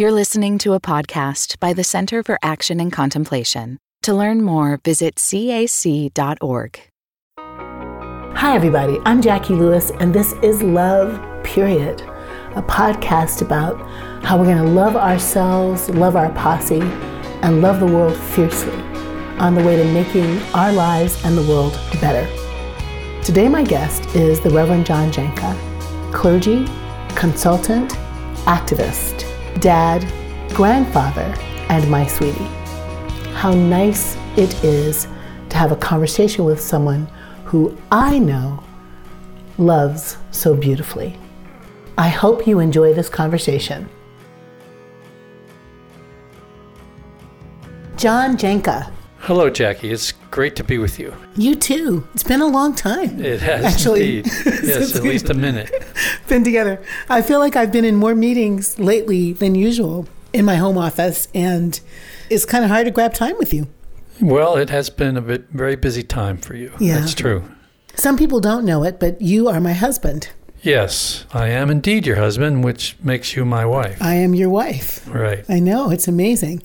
You're listening to a podcast by the Center for Action and Contemplation. To learn more, visit cac.org. Hi, everybody. I'm Jacqui Lewis, and this is Love, Period, a podcast about how we're going to love ourselves, love our posse, and love the world fiercely on the way to making our lives and the world better. Today, my guest is the Reverend John Janka, clergy, consultant, activist, dad, grandfather, and my sweetie. How nice it is to have a conversation with someone who I know loves so beautifully. I hope you enjoy this conversation. John Janka. Hello, Jacqui. It's great to be with you. You too. It's been a long time. It has Actually, indeed. Yes, at least a minute. been together. I feel like I've been in more meetings lately than usual in my home office, and it's kind of hard to grab time with you. Well, it has been a bit, very busy time for you. Yeah. That's true. Some people don't know it, but you are my husband. Yes, I am indeed your husband, which makes you my wife. I am your wife. Right. I know, it's amazing.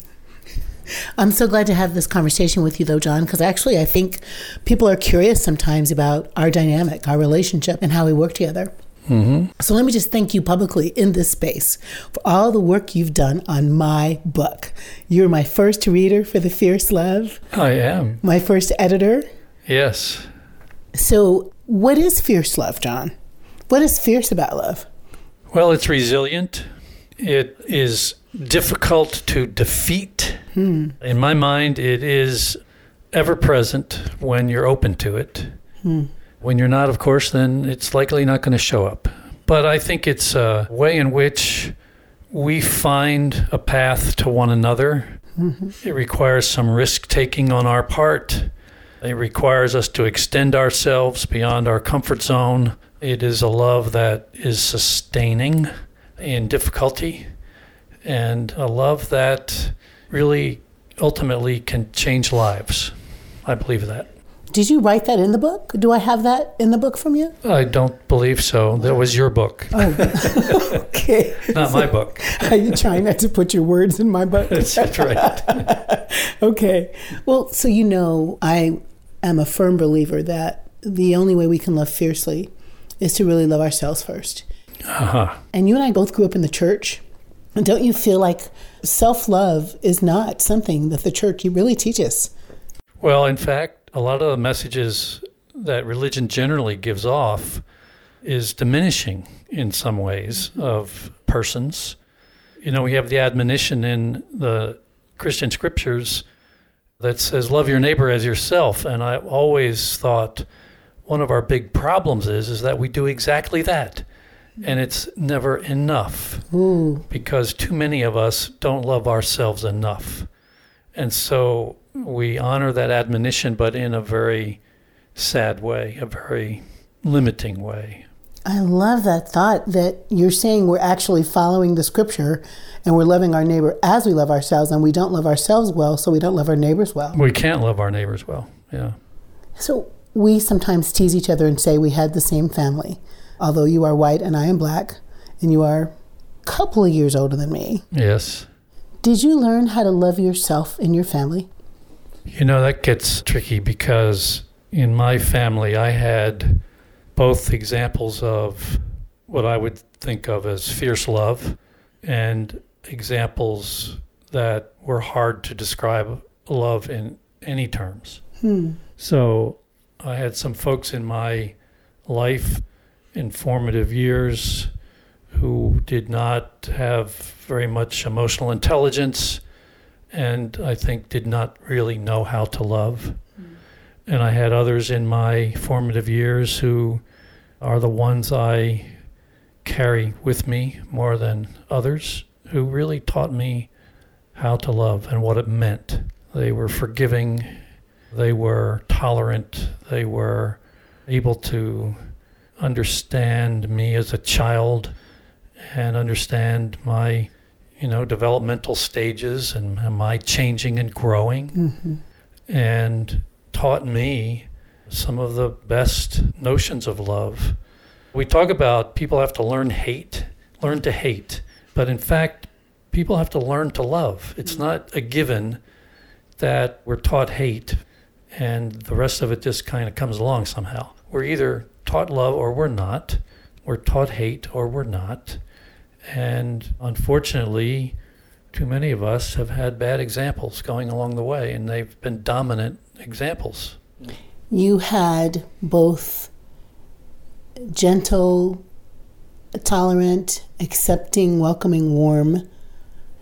I'm so glad to have this conversation with you, though, John, because actually I think people are curious sometimes about our dynamic, our relationship, and how we work together. hmm So let me just thank you publicly in this space for all the work you've done on my book. You're my first reader for The Fierce Love, I am. my first editor. Yes. So, what is fierce love, John? What is fierce about love? Well, it's resilient. It is difficult to defeat. Hmm. In my mind, it is ever present when you're open to it. Hmm. When you're not, of course, then it's likely not going to show up. But I think it's a way in which we find a path to one another. Mm-hmm. It requires some risk taking on our part. It requires us to extend ourselves beyond our comfort zone. It is a love that is sustaining in difficulty and a love that really ultimately can change lives. I believe that. Did you write that in the book? Do I have that in the book from you? I don't believe so. That was your book, Okay. not my book. Are you trying not to put your words in my book? That's right. okay. Well, so you know, I am a firm believer that the only way we can love fiercely is to really love ourselves first. Uh-huh. And you and I both grew up in the church. Don't you feel like self love is not something that the church really teaches? Well, in fact, a lot of the messages that religion generally gives off is diminishing in some ways of persons. You know, we have the admonition in the Christian scriptures that says, Love your neighbor as yourself. And I always thought one of our big problems is, is that we do exactly that. And it's never enough Ooh. because too many of us don't love ourselves enough. And so we honor that admonition, but in a very sad way, a very limiting way. I love that thought that you're saying we're actually following the scripture and we're loving our neighbor as we love ourselves, and we don't love ourselves well, so we don't love our neighbors well. We can't love our neighbors well. Yeah. So we sometimes tease each other and say we had the same family, although you are white and I am black, and you are a couple of years older than me. Yes. Did you learn how to love yourself and your family? You know, that gets tricky because in my family, I had both examples of what I would think of as fierce love and examples that were hard to describe love in any terms. Hmm. So I had some folks in my life in formative years who did not have very much emotional intelligence and I think did not really know how to love. Hmm. And I had others in my formative years who are the ones I carry with me more than others, who really taught me how to love and what it meant. They were forgiving, they were tolerant, they were able to understand me as a child and understand my you know developmental stages and my changing and growing mm-hmm. and taught me some of the best notions of love we talk about people have to learn hate learn to hate but in fact people have to learn to love. It's not a given that we're taught hate and the rest of it just kind of comes along somehow. We're either taught love or we're not. We're taught hate or we're not. And unfortunately, too many of us have had bad examples going along the way, and they've been dominant examples. You had both gentle, tolerant, accepting, welcoming, warm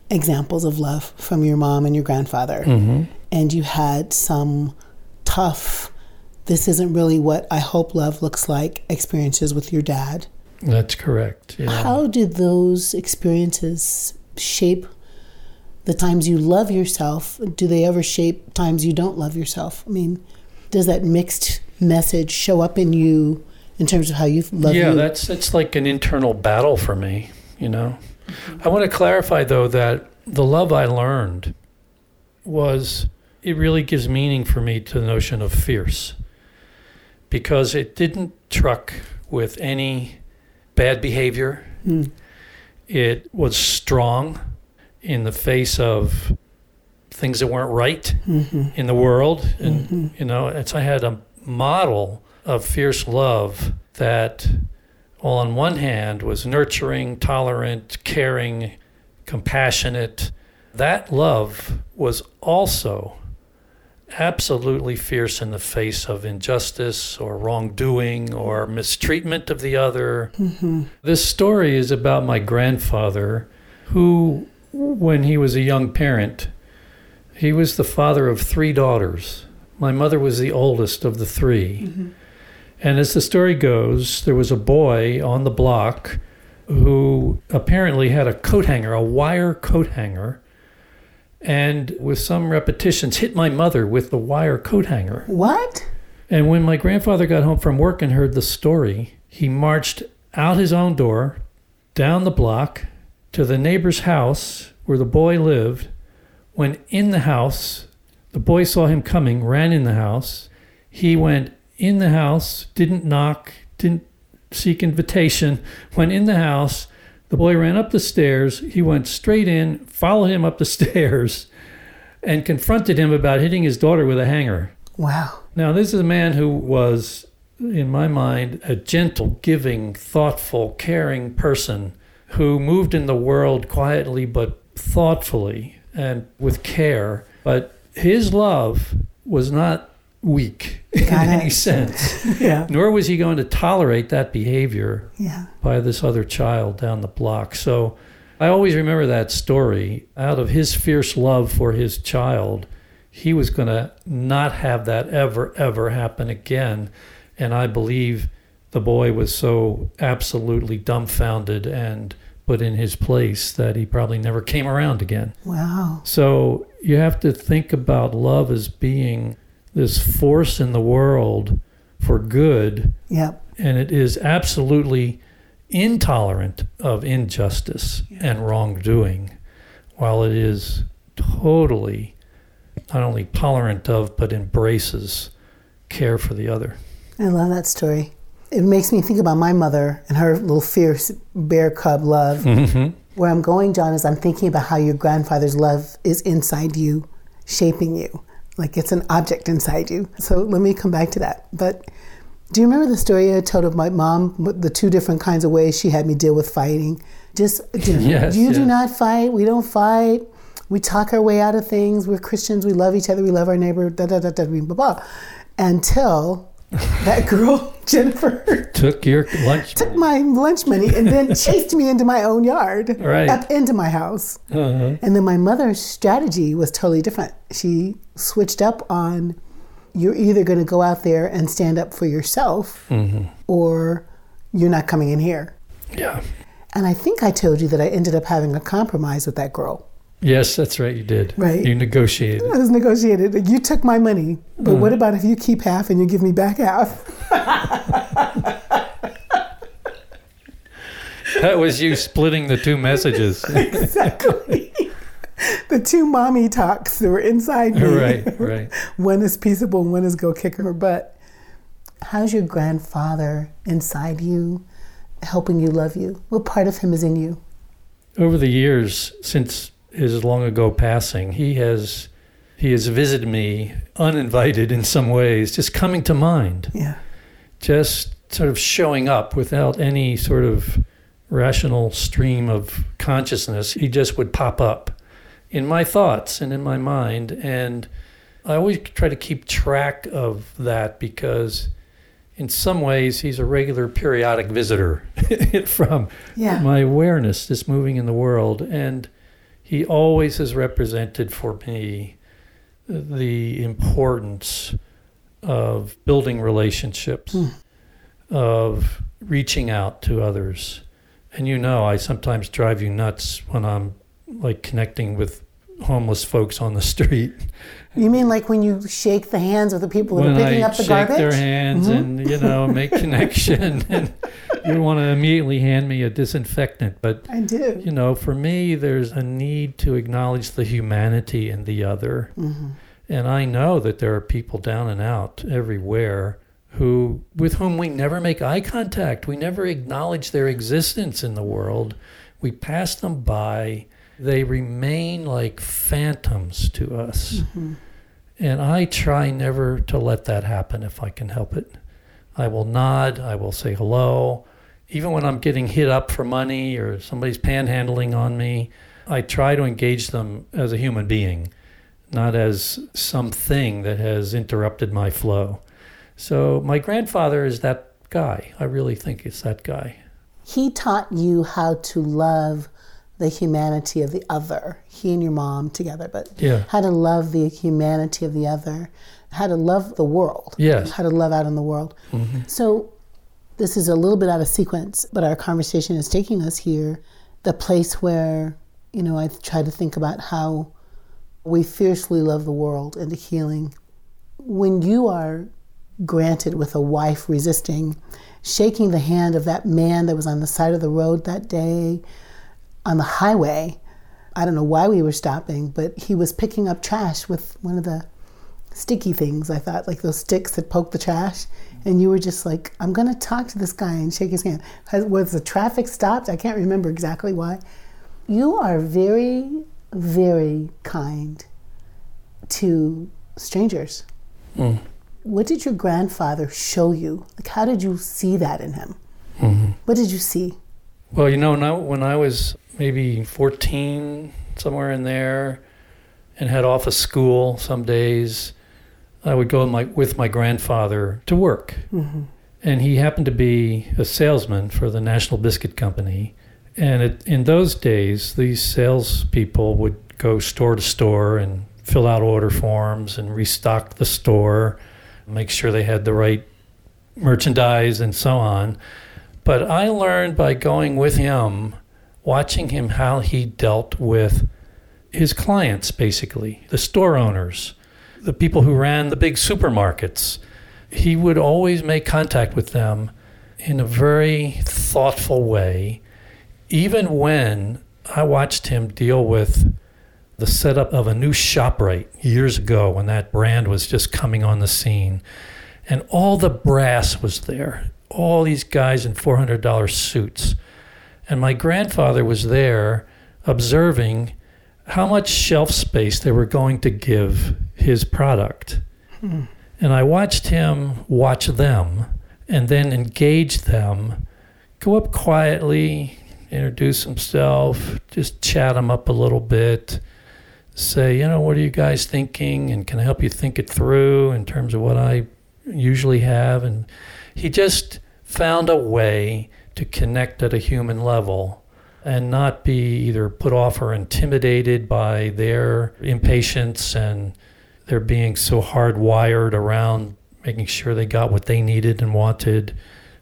examples of love from your mom and your grandfather. Mm-hmm. And you had some tough, this isn't really what I hope love looks like experiences with your dad. That's correct. Yeah. How did those experiences shape the times you love yourself? Do they ever shape times you don't love yourself? I mean, does that mixed message show up in you in terms of how you love yeah, you? that's it's like an internal battle for me, you know. I want to clarify though that the love I learned was it really gives meaning for me to the notion of fierce because it didn't truck with any bad behavior. Mm. It was strong in the face of things that weren't right Mm-hmm. in the world. And, you know, it's, I had a model of fierce love that, well, on one hand, was nurturing, tolerant, caring, compassionate. That love was also absolutely fierce in the face of injustice or wrongdoing or mistreatment of the other. Mm-hmm. This story is about my grandfather, who, when he was a young parent, he was the father of three daughters. My mother was the oldest of the 3 mm-hmm. And as the story goes, there was a boy on the block who apparently had a coat hanger, a wire coat hanger, and with some repetitions hit my mother with the wire coat hanger. What? And when my grandfather got home from work and heard the story, he marched out his own door, down the block, to the neighbor's house where the boy lived. When in the house, the boy saw him coming, ran in the house. He went in the house, didn't knock, didn't seek invitation, went in the house. The boy ran up the stairs. He went straight in, followed him up the stairs, and confronted him about hitting his daughter with a hanger. Wow. Now, this is a man who was, in my mind, a gentle, giving, thoughtful, caring person who moved in the world quietly but thoughtfully and with care. But his love was not weak in Got any it. sense, Yeah. nor was he going to tolerate that behavior Yeah. by this other child down the block. So I always remember that story. Out of his fierce love for his child, he was going to not have that ever, ever happen again. And I believe the boy was so absolutely dumbfounded and put in his place that he probably never came around again. Wow. So you have to think about love as being this force in the world for good Yep. and it is absolutely intolerant of injustice and wrongdoing, while it is totally not only tolerant of but embraces care for the other. I love that story. It makes me think about my mother and her little fierce bear cub love. Mm-hmm. Where I'm going, John, is I'm thinking about how your grandfather's love is inside you, shaping you, like it's an object inside you. So let me come back to that. But do you remember the story I told of my mom, the two different kinds of ways she had me deal with fighting? Just, you, know, Yes, you do not fight, we don't fight. We talk our way out of things. We're Christians. We love each other. We love our neighbor. Da da da da. Blah blah. Until that girl Jennifer Took your lunch. took my lunch money and then chased me into my own yard, Right. up into my house. Uh-huh. And then my mother's strategy was totally different. She switched up on you're either going to go out there and stand up for yourself or you're not coming in here. Yeah. And I think I told you that I ended up having a compromise with that girl. Yes, that's right. You did. Right. You negotiated. It was negotiated. You took my money, but mm. what about if you keep half and you give me back half? That was you splitting the two messages. exactly. the two mommy talks that were inside me. right, right. One is peaceable, one is go kick her butt. How's your grandfather inside you, helping you love you? What part of him is in you? over the years since his long ago passing, he has he has visited me uninvited in some ways, just coming to mind. Yeah. Just sort of showing up without any sort of rational stream of consciousness. He just would pop up in my thoughts and in my mind. And I always try to keep track of that because, in some ways, he's a regular periodic visitor from Yeah. my awareness just moving in the world. And he always has represented for me the importance of building relationships, hmm. of reaching out to others. And you know, I sometimes drive you nuts when I'm like connecting with homeless folks on the street. You mean like when you shake the hands of the people that when are picking I up the shake garbage? Mm-hmm. their hands and you know make connection, and you want to immediately hand me a disinfectant, but I do. you know, for me, there's a need to acknowledge the humanity in the other. Mm-hmm. And I know that there are people down and out everywhere who, with whom we never make eye contact. We never acknowledge their existence in the world. We pass them by. They remain like phantoms to us. Mm-hmm. And I try never to let that happen if I can help it. I will nod, I will say hello. Even when I'm getting hit up for money or somebody's panhandling on me, I try to engage them as a human being, not as something that has interrupted my flow. So my grandfather is that guy. I really think it's that guy. He taught you how to love the humanity of the other. He and your mom together, but Yeah. how to love the humanity of the other, how to love the world. Yes. How to love out in the world. Mm-hmm. So this is a little bit out of sequence, but our conversation is taking us here, the place where, you know, I try to think about how we fiercely love the world and the healing. When you are granted with a wife resisting, shaking the hand of that man that was on the side of the road that day on the highway. I don't know why we were stopping, but he was picking up trash with one of the sticky things, I thought, like those sticks that poke the trash. And you were just like, I'm going to talk to this guy and shake his hand. Has- Was the traffic stopped? I can't remember exactly why. You are very, very kind to strangers. Mm. What did your grandfather show you? Like, how did you see that in him? What did you see? Well, you know, now when I was maybe 14, somewhere in there, and had off of school some days, I would go with my, with my grandfather to work. Mm-hmm. And he happened to be a salesman for the National Biscuit Company. And it, in those days, these salespeople would go store to store and fill out order forms and restock the store, make sure they had the right merchandise and so on. But I learned by going with him, watching him how he dealt with his clients, basically, the store owners, the people who ran the big supermarkets. He would always make contact with them in a very thoughtful way, even when I watched him deal with the setup of a new ShopRite years ago when that brand was just coming on the scene. And all the brass was there, all these guys in $400 suits. And my grandfather was there observing how much shelf space they were going to give his product. Hmm. And I watched him watch them and then engage them, go up quietly, introduce himself, just chat them up a little bit, say, you know, what are you guys thinking? And can I help you think it through in terms of what I usually have? And he just found a way to connect at a human level and not be either put off or intimidated by their impatience and their being so hardwired around making sure they got what they needed and wanted,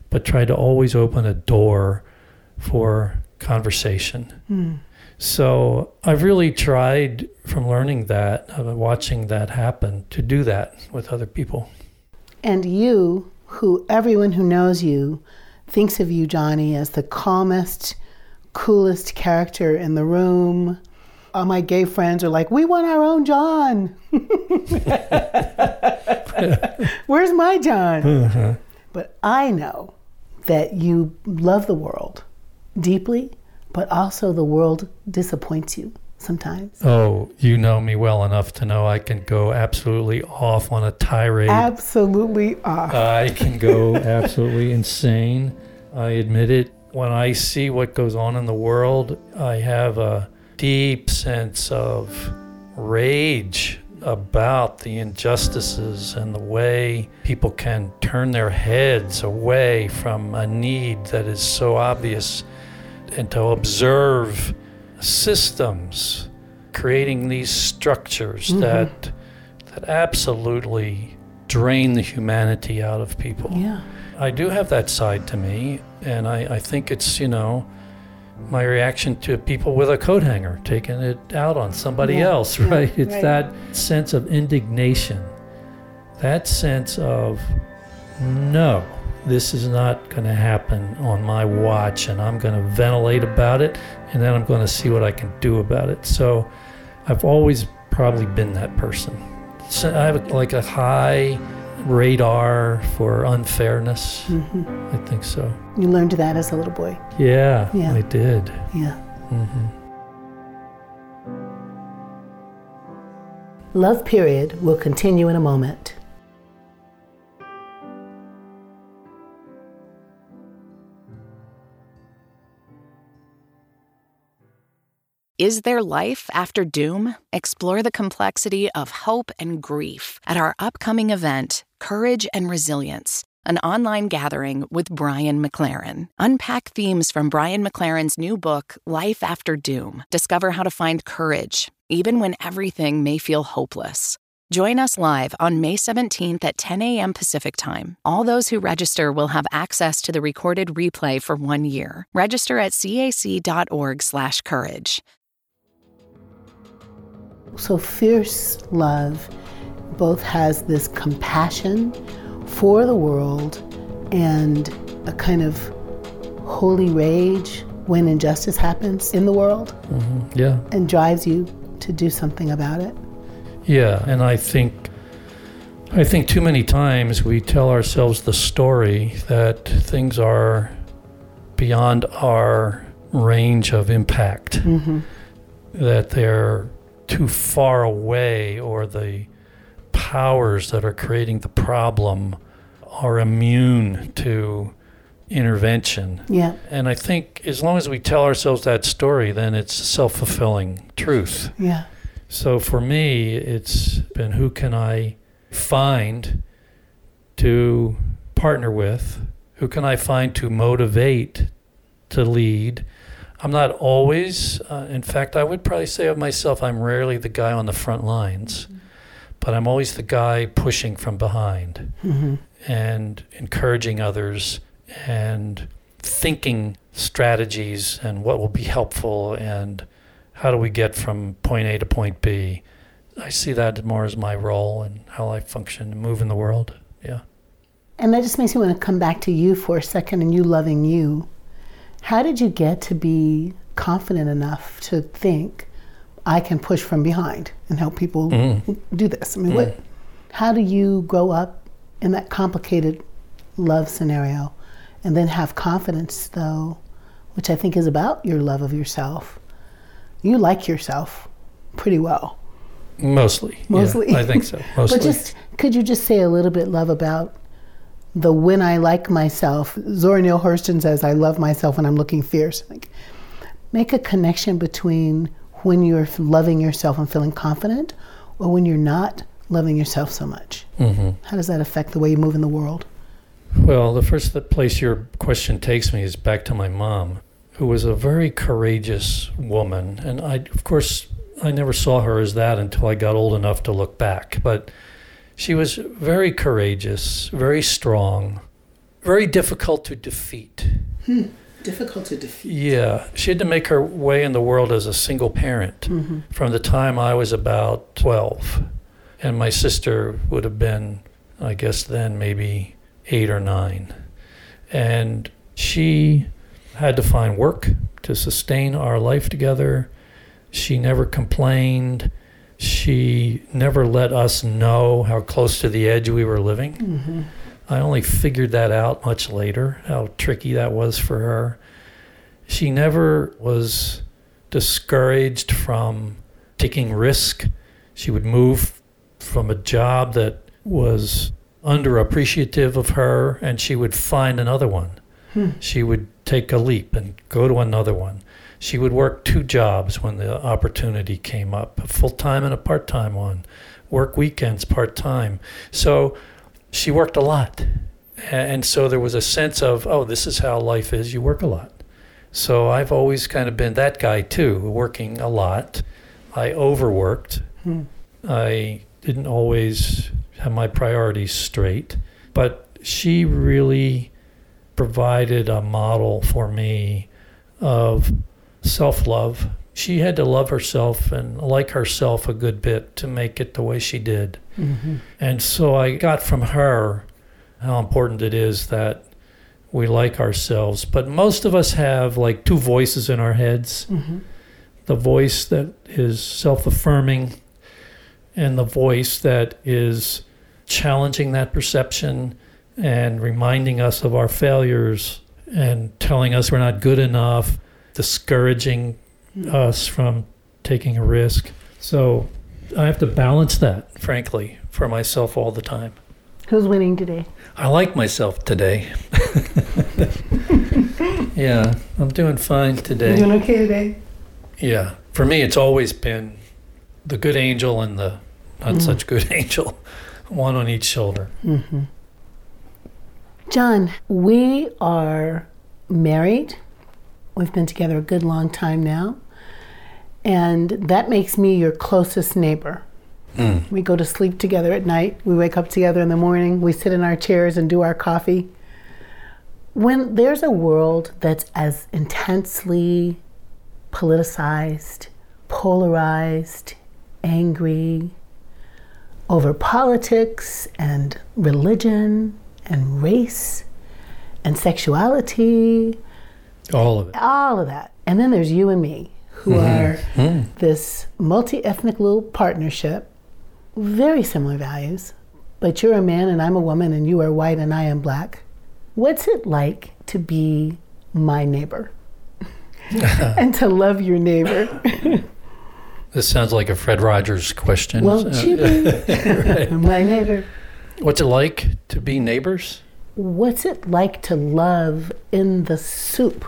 but try to always open a door for conversation. So I've really tried from learning that, uh, watching that happen, to do that with other people. And you, who everyone who knows you thinks of you, Johnny, as the calmest, coolest character in the room. All my gay friends are like, we want our own John. Where's my John? Mm-hmm. But I know that you love the world deeply, but also the world disappoints you sometimes. Oh, you know me well enough to know I can go absolutely off on a tirade. Absolutely off. I can go absolutely insane. I admit it. When I see what goes on in the world, I have a deep sense of rage about the injustices and the way people can turn their heads away from a need that is so obvious and to observe systems creating these structures Mm-hmm. that that absolutely drain the humanity out of people. yeah. I do have that side to me, and I, I think it's, you know, my reaction to people with a coat hanger, taking it out on somebody Yeah, else, yeah, right? It's right. that sense of indignation, that sense of, no, this is not going to happen on my watch, and I'm going to ventilate about it, and then I'm going to see what I can do about it. So I've always probably been that person. So I have like a high radar for unfairness. hmm I think so. You learned that as a little boy. Yeah, Yeah. I did. Yeah. hmm Love Period will continue in a moment. Is there life after doom? Explore the complexity of hope and grief at our upcoming event, Courage and Resilience, an online gathering with Brian McLaren. Unpack themes from Brian McLaren's new book, Life After Doom. Discover how to find courage, even when everything may feel hopeless. Join us live on May 17th at 10 a.m. Pacific Time. All those who register will have access to the recorded replay for one year. Register at cac.org/courage. So, fierce love both has this compassion for the world and a kind of holy rage when injustice happens in the world Yeah, and drives you to do something about it. yeah, and I think, I think too many times we tell ourselves the story that things are beyond our range of impact, Mm-hmm. that they're too far away, or the powers that are creating the problem are immune to intervention. Yeah, And I think as long as we tell ourselves that story, then it's self fulfilling truth. yeah, So for me, it's been who can I find to partner with? Who can I find to motivate to lead? I'm not always, uh, in fact, I would probably say of myself, I'm rarely the guy on the front lines, but I'm always the guy pushing from behind hmm and encouraging others and thinking strategies and what will be helpful and how do we get from point A to point B. I see that more as my role and how I function and move in the world. Yeah. And that just makes me want to come back to you for a second and you loving you. How did you get to be confident enough to think I can push from behind and help people Mm. do this? I mean, what? How do you grow up in that complicated love scenario and then have confidence, though, which I think is about your love of yourself? You like yourself pretty well. Mostly. yeah, Mostly. I think so. Mostly. But just could you just say a little bit, love, about the when I like myself? Zora Neale Hurston says, "I love myself when I'm looking fierce." Like, make a connection between when you're loving yourself and feeling confident, or when you're not loving yourself so much. hmm How does that affect the way you move in the world? Well, the first place your question takes me is back to my mom, who was a very courageous woman. And I, of course, I never saw her as that until I got old enough to look back. But she was very courageous, very strong, very difficult to defeat. Difficult to defeat. Yeah, she had to make her way in the world as a single parent Mm-hmm. from the time I was about 12. And my sister would have been, I guess, then maybe eight or nine. And she had to find work to sustain our life together. She never complained. She never let us know how close to the edge we were living. Mm-hmm. I only figured that out much later, how tricky that was for her. she never was discouraged from taking risk. She would move from a job that was underappreciative of her and she would find another one. Hmm. She would take a leap and go to another one. She would work two jobs when the opportunity came up a full time and a part time one, work weekends part time. So she worked a lot. And so there was a sense of, oh, this is how life is. You work a lot. So I've always kind of been that guy too, working a lot. I overworked. Hmm. I didn't always have my priorities straight, but she really provided a model for me of self love. She had to love herself and like herself a good bit to make it the way she did. Mm-hmm. And so I got from her how important it is that we like ourselves. But most of us have like two voices in our heads Mm-hmm. the voice that is self affirming and the voice that is challenging that perception and reminding us of our failures and telling us we're not good enough, discouraging us from taking a risk. So I have to balance that, frankly, for myself all the time. Who's winning today? I like myself today. yeah, I'm doing fine today. You doing okay today? Yeah. For me, it's always been the good angel and the not Mm. such good angel, one on each shoulder. Mm-hmm. John, we are married. We've been together a good long time now. And that makes me your closest neighbor. Mm. We go to sleep together at night. We wake up together in the morning. We sit in our chairs and do our coffee. When there's a world that's as intensely politicized, polarized, angry over politics and religion and race and sexuality, All of it. all of that. And then there's you and me, who are Mm. this multi ethnic little partnership, very similar values, but you're a man and I'm a woman and you are white and I am black. What's it like to be my neighbor and to love your neighbor? This sounds like a Fred Rogers question. Won't you be my neighbor? What's it like to be neighbors? What's it like to love in the soup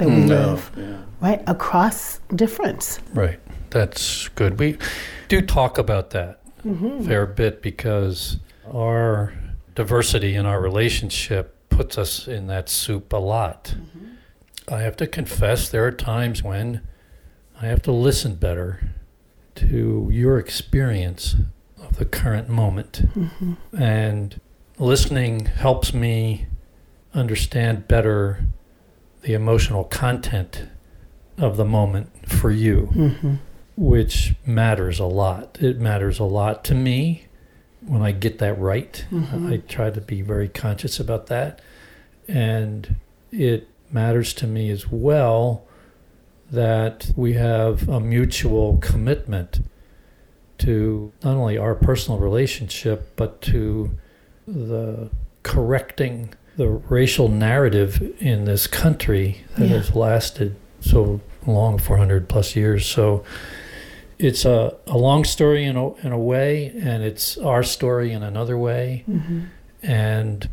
that we Mm, live, Yeah. right? Across difference. Right. That's good. We do talk about that a fair bit because our diversity in our relationship puts us in that soup a lot. Mm-hmm. I have to confess, there are times when I have to listen better to your experience of the current moment. Mm-hmm. And listening helps me understand better the emotional content of the moment for you Mm-hmm. which matters a lot. It matters a lot to me when I get that right. Mhm. I try to be very conscious about that. And it matters to me as well that we have a mutual commitment to not only our personal relationship, but to the correcting the racial narrative in this country that Yeah. has lasted so long 400 plus years. So it's a, a long story in a, in a way, and it's our story in another way. Mm-hmm. And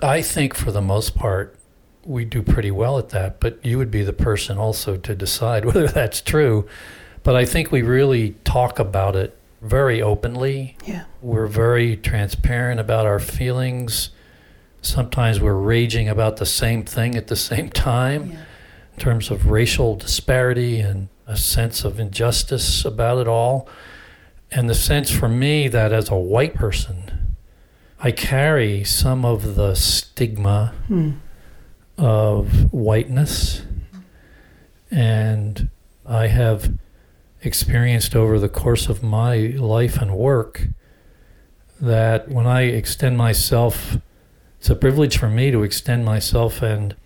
I think for the most part, we do pretty well at that. But you would be the person also to decide whether that's true. But I think we really talk about it very openly. Yeah. We're very transparent about our feelings. Sometimes we're raging about the same thing at the same time Yeah. in terms of racial disparity and a sense of injustice about it all. And the sense for me that as a white person, I carry some of the stigma Hmm. of whiteness. And I have experienced over the course of my life and work that when I extend myself, it's a privilege for me to extend myself and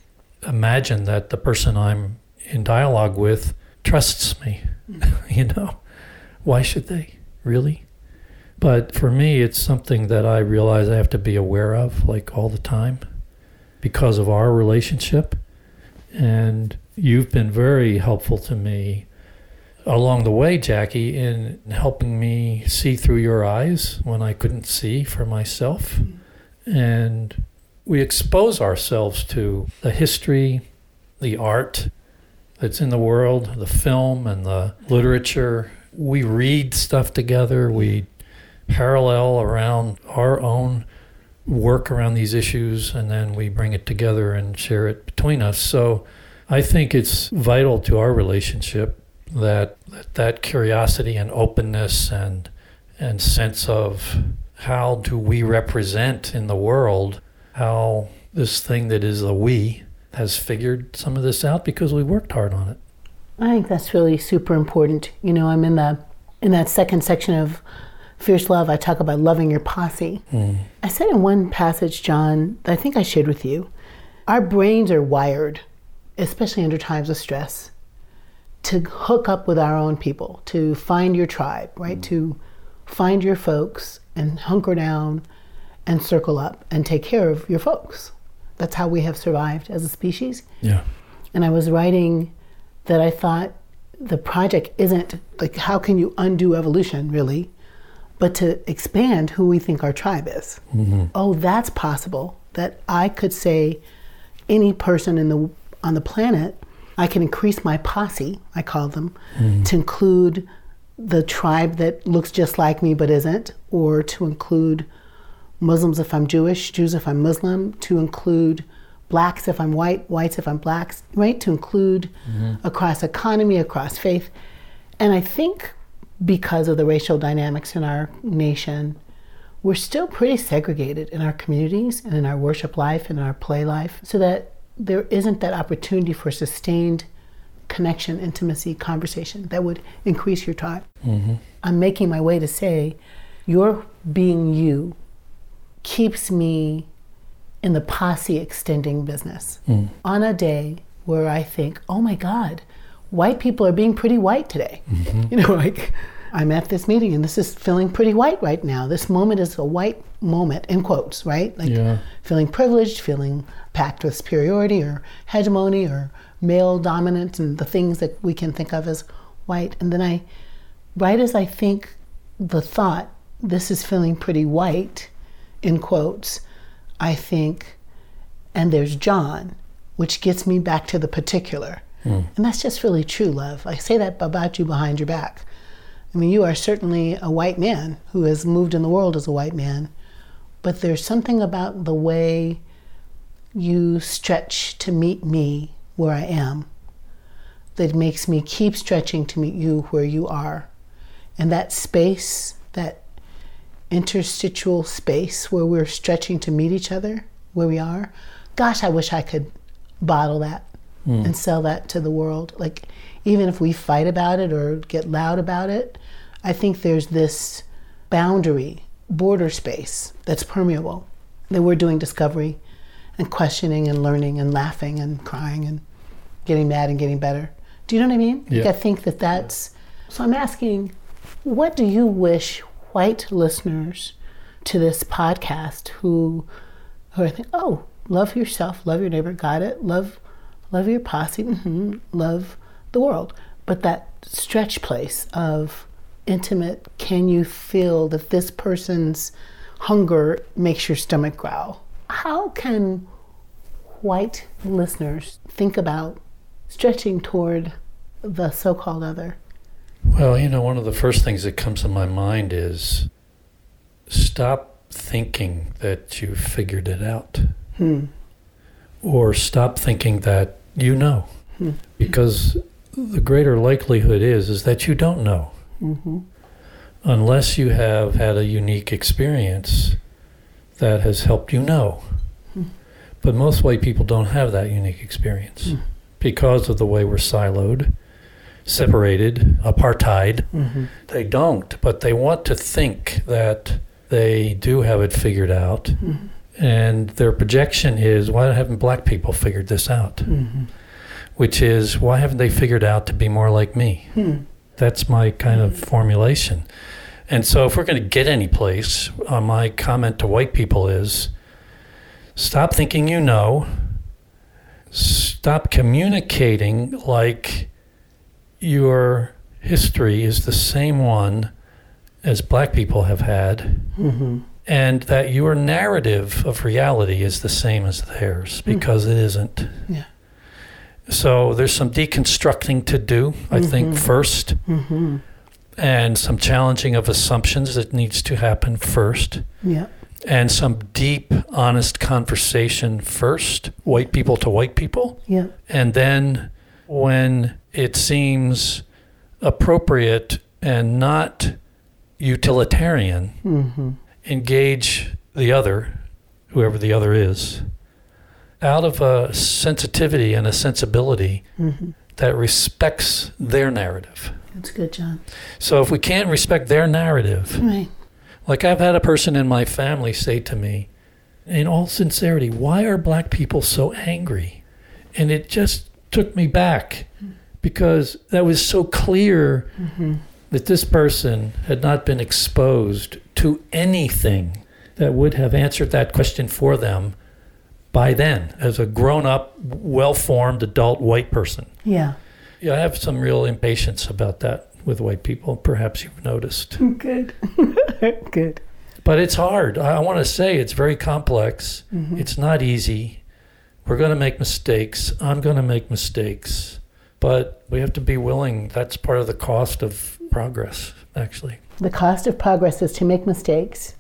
imagine that the person I'm in dialogue with trusts me. you know, why should they? Really? But for me, it's something that I realize I have to be aware of, like all the time, because of our relationship. And you've been very helpful to me along the way, Jacqui, in helping me see through your eyes when I couldn't see for myself. Mm-hmm. And we expose ourselves to the history, the art that's in the world, the film and the literature. We read stuff together, we parallel around our own work around these issues, and then we bring it together and share it between us. So I think it's vital to our relationship that that, that curiosity and openness and and sense of how do we represent in the world how this thing that is a we has figured some of this out because we worked hard on it. I think that's really super important. You know, I'm in the in that second section of Fierce Love, I talk about loving your posse. Mm. I said in one passage, John, that I think I shared with you, our brains are wired, especially under times of stress, to hook up with our own people, to find your tribe, right? Mm. To find your folks and hunker down and circle up and take care of your folks. That's how we have survived as a species. Yeah. And I was writing that I thought the project isn't like how can you undo evolution really, but to expand who we think our tribe is. Mm-hmm. Oh, that's possible. That I could say any person in the on the planet, I can increase my posse, I call them, mm-hmm. to include the tribe that looks just like me but isn't, or to include Muslims if I'm Jewish, Jews if I'm Muslim, to include blacks if I'm white, whites if I'm blacks, right? To include mm-hmm. across economy, across faith. And I think because of the racial dynamics in our nation, we're still pretty segregated in our communities and in our worship life and in our play life, so that there isn't that opportunity for sustained connection, intimacy, conversation that would increase your time. Mm-hmm. I'm making my way to say, your being you keeps me in the posse extending business. Mm. On a day where I think, oh my God, white people are being pretty white today. Mm-hmm. You know, like I'm at this meeting and this is feeling pretty white right now. This moment is a white moment, in quotes, right? Like yeah. feeling privileged, feeling packed with superiority or hegemony or male dominance and the things that we can think of as white. And then I, right as I think the thought, this is feeling pretty white, in quotes, I think, and there's John, which gets me back to the particular. Mm. And that's just really true, love. I say that about you behind your back. I mean, you are certainly a white man who has moved in the world as a white man, but there's something about the way you stretch to meet me where I am that makes me keep stretching to meet you where you are. And that space, that interstitial space where we're stretching to meet each other where we are. Gosh, I wish I could bottle that mm. and sell that to the world. Like, even if we fight about it or get loud about it, I think there's this boundary, border space that's permeable that we're doing discovery and questioning and learning and laughing and crying and getting mad and getting better. Do you know what I mean? Yeah. I think that that's. So I'm asking, what do you wish white listeners to this podcast who who I think, oh, love yourself, love your neighbor, got it, love love your posse, mm-hmm, love the world. But that stretch place of intimate, can you feel that this person's hunger makes your stomach growl? How can white listeners think about stretching toward the so called other? Well, you know, one of the first things that comes to my mind is stop thinking that you've figured it out. Hmm. Or stop thinking that you know. Hmm. Because the greater likelihood is is that you don't know. Mm-hmm. Unless you have had a unique experience that has helped you know. Hmm. But most white people don't have that unique experience hmm. because of the way we're siloed separated, apartheid. Mm-hmm. They don't, but they want to think that they do have it figured out. Mm-hmm. And their projection is why haven't black people figured this out? Mm-hmm. Which is why haven't they figured out to be more like me? Hmm. That's my kind of formulation. And so, if we're going to get any place, uh, my comment to white people is stop thinking you know, stop communicating like your history is the same one as black people have had, mm-hmm. and that your narrative of reality is the same as theirs hmm. because it isn't. Yeah. So there's some deconstructing to do, I think, mm-hmm. 1st mm-hmm. and some challenging of assumptions that needs to happen first, Yeah. and some deep, honest conversation first, white people to white people. Yeah. And then when it seems appropriate and not utilitarian, mm-hmm. engage the other, whoever the other is, out of a sensitivity and a sensibility mm-hmm. that respects their narrative. That's good, John. So if we can't respect their narrative, Right. like I've had a person in my family say to me, in all sincerity, why are black people so angry? And it just took me back mm-hmm. Because that was so clear mm-hmm. that this person had not been exposed to anything that would have answered that question for them by then as a grown up, well formed adult white person. Yeah. Yeah, I have some real impatience about that with white people. Perhaps you've noticed. Good. good. But it's hard. I, I want to say it's very complex. Mm-hmm. It's not easy. We're going to make mistakes. I'm going to make mistakes. But we have to be willing. That's part of the cost of progress, actually. The cost of progress is to make mistakes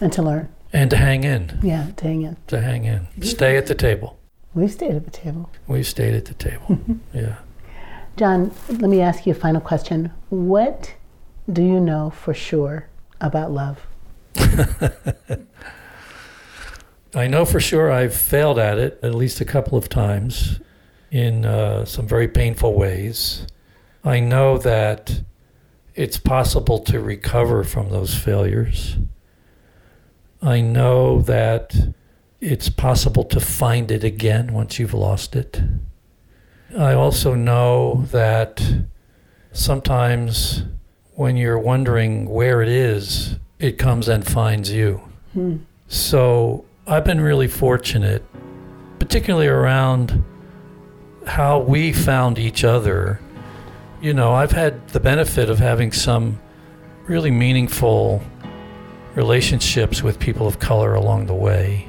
and to learn. And to hang in, Yeah, to hang in. to hang in. Stay at the table. We've stayed at the table. We've stayed at the table. yeah. John, let me ask you a final question. What do you know for sure about love? I know for sure I've failed at it at least a couple of times in uh, some very painful ways. I know that it's possible to recover from those failures. I know that it's possible to find it again once you've lost it. I also know that sometimes when you're wondering where it is, it comes and finds you. So I've been really fortunate, particularly around how we found each other. You know, I've had the benefit of having some really meaningful relationships with people of color along the way.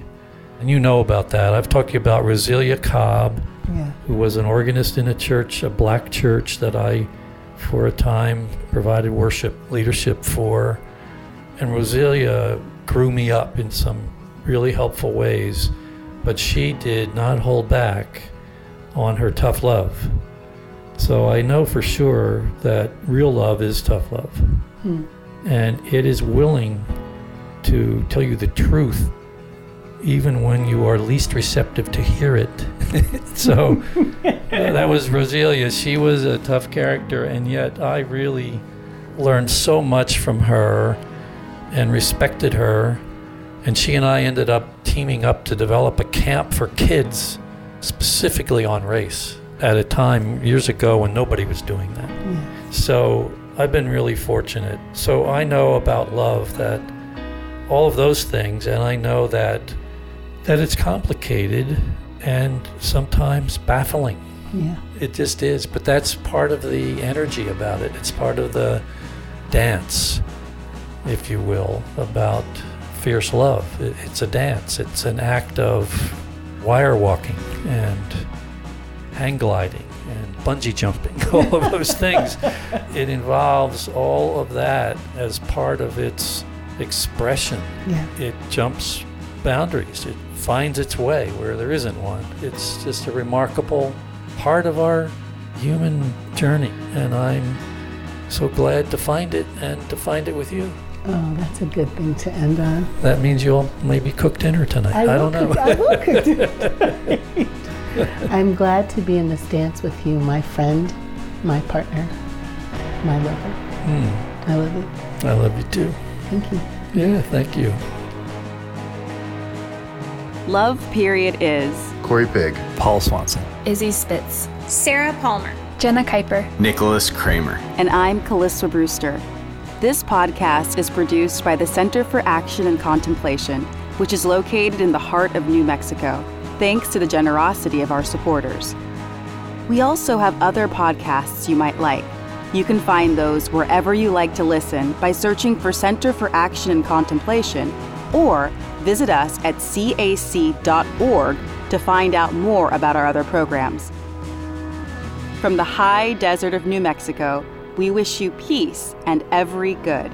And you know about that. I've talked to you about Rosilia Cobb, Yeah. who was an organist in a church, a black church that I, for a time, provided worship leadership for. And Rosilia grew me up in some really helpful ways, but she did not hold back on her tough love. So I know for sure that real love is tough love. Hmm. And it is willing to tell you the truth even when you are least receptive to hear it. so yeah, that was Rosilia. She was a tough character, and yet I really learned so much from her and respected her. And she and I ended up teaming up to develop a camp for kids specifically on race at a time years ago when nobody was doing that. So I've been really fortunate. So I know about love that all of those things, and I know that that it's complicated and sometimes baffling. Yeah. It just is, but that's part of the energy about it. It's part of the dance, if you will, about fierce love. It's a dance. It's an act of wire walking and hang gliding and bungee jumping, all of those things. It involves all of that as part of its expression. Yeah. It jumps boundaries. It finds its way where there isn't one. It's just a remarkable part of our human journey, and I'm so glad to find it and to find it with you. Oh, that's a good thing to end on. That means you'll maybe cook dinner tonight. I, will don't know. cook- I will cook dinner. I'm glad to be in this dance with you, my friend, my partner, my lover. Hmm, I love you. I love you too. Thank you. Yeah, thank you. Love Period is Corey Pigg, Paul Swanson. Izzy Spitz. Sarah Palmer. Jenna Kuiper. Nicholas Kramer. and I'm Callista Brewster. This podcast is produced by the Center for Action and Contemplation, which is located in the heart of New Mexico. thanks to the generosity of our supporters. We also have other podcasts you might like. You can find those wherever you like to listen by searching for Center for Action and Contemplation or visit us at cac.org to find out more about our other programs. From the high desert of New Mexico, we wish you peace and every good.